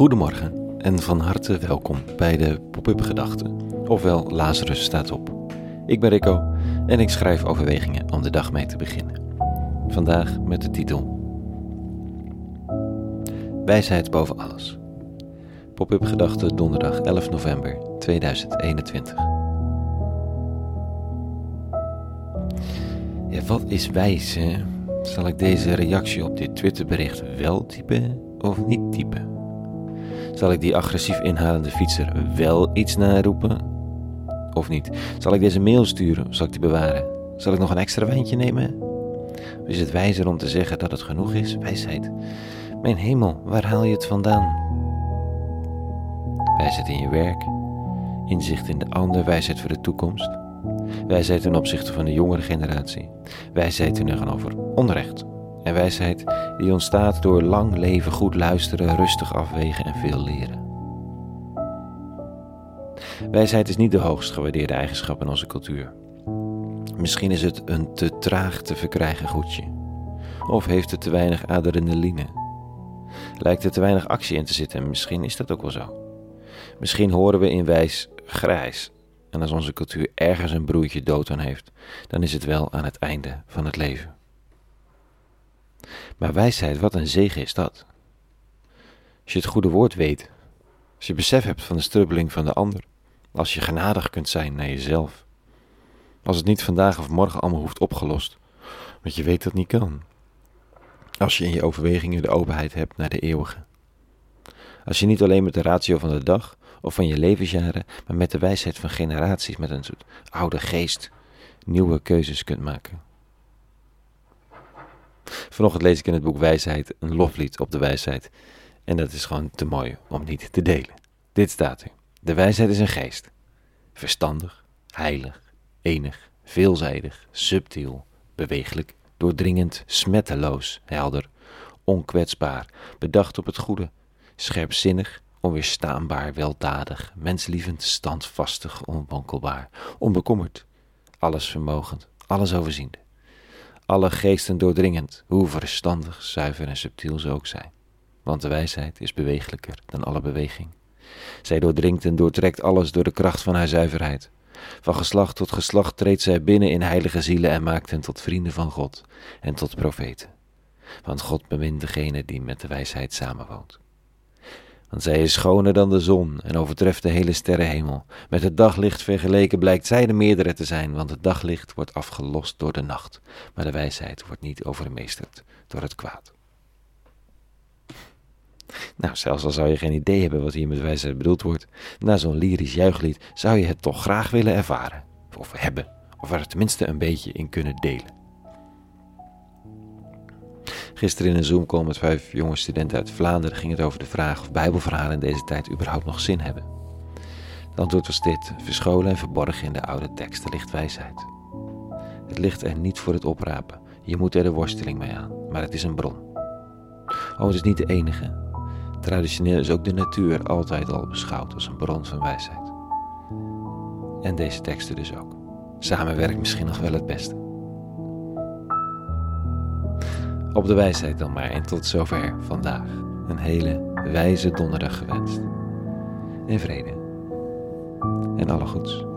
Goedemorgen en van harte welkom bij de Pop-up Gedachten, ofwel Lazarus staat op. Ik ben Rico en ik schrijf overwegingen om de dag mee te beginnen. Vandaag met de titel Wijsheid boven alles. Pop-up Gedachten donderdag 11 november 2021. Ja, wat is wijs, hè? Zal ik deze reactie op dit Twitterbericht wel typen of niet typen? Zal ik die agressief inhalende fietser wel iets naroepen? Of niet? Zal ik deze mail sturen of zal ik die bewaren? Zal ik nog een extra wijntje nemen? Is het wijzer om te zeggen dat het genoeg is? Wijsheid. Mijn hemel, waar haal je het vandaan? Wijsheid in je werk, inzicht in de ander, wijsheid voor de toekomst. Wijsheid ten opzichte van de jongere generatie. Wijsheid tegenover onrecht. En wijsheid die ontstaat door lang leven, goed luisteren, rustig afwegen en veel leren. Wijsheid is niet de hoogst gewaardeerde eigenschap in onze cultuur. Misschien is het een te traag te verkrijgen goedje. Of heeft het te weinig adrenaline. Lijkt er te weinig actie in te zitten misschien is dat ook wel zo. Misschien horen we in wijs grijs. En als onze cultuur ergens een broertje dood aan heeft, dan is het wel aan het einde van het leven. Maar wijsheid, wat een zegen is dat. Als je het goede woord weet, als je besef hebt van de strubbeling van de ander, als je genadig kunt zijn naar jezelf. Als het niet vandaag of morgen allemaal hoeft opgelost, want je weet dat niet kan. Als je in je overwegingen de openheid hebt naar de eeuwige. Als je niet alleen met de ratio van de dag of van je levensjaren, maar met de wijsheid van generaties, met een soort oude geest, nieuwe keuzes kunt maken. Vanochtend lees ik in het boek Wijsheid een loflied op de wijsheid. En dat is gewoon te mooi om niet te delen. Dit staat er. De wijsheid is een geest. Verstandig, heilig, enig, veelzijdig, subtiel, bewegelijk, doordringend, smetteloos, helder, onkwetsbaar, bedacht op het goede, scherpzinnig, onweerstaanbaar, weldadig, menslievend, standvastig, onwankelbaar, onbekommerd, allesvermogend, alles overziende alle geesten doordringend, hoe verstandig, zuiver en subtiel ze ook zijn. Want de wijsheid is bewegelijker dan alle beweging. Zij doordringt en doortrekt alles door de kracht van haar zuiverheid. Van geslacht tot geslacht treedt zij binnen in heilige zielen en maakt hen tot vrienden van God en tot profeten. Want God bemint degene die met de wijsheid samenwoont. Want zij is schoner dan de zon en overtreft de hele sterrenhemel. Met het daglicht vergeleken blijkt zij de meerdere te zijn, want het daglicht wordt afgelost door de nacht, maar de wijsheid wordt niet overmeesterd door het kwaad. Nou, zelfs al zou je geen idee hebben wat hier met wijsheid bedoeld wordt, na zo'n lyrisch juichlied zou je het toch graag willen ervaren, of hebben, of er tenminste een beetje in kunnen delen. Gisteren in een Zoom met vijf jonge studenten uit Vlaanderen ging het over de vraag of Bijbelverhalen in deze tijd überhaupt nog zin hebben. Het antwoord was dit: verscholen en verborgen in de oude teksten ligt wijsheid. Het ligt er niet voor het oprapen. Je moet er de worsteling mee aan, maar het is een bron. Oh, het is niet de enige. Traditioneel is ook de natuur altijd al beschouwd als een bron van wijsheid. En deze teksten dus ook. Samen werkt misschien nog wel het beste. Op de wijsheid dan maar en tot zover vandaag. Een hele wijze donderdag gewenst. En vrede. En alle goeds.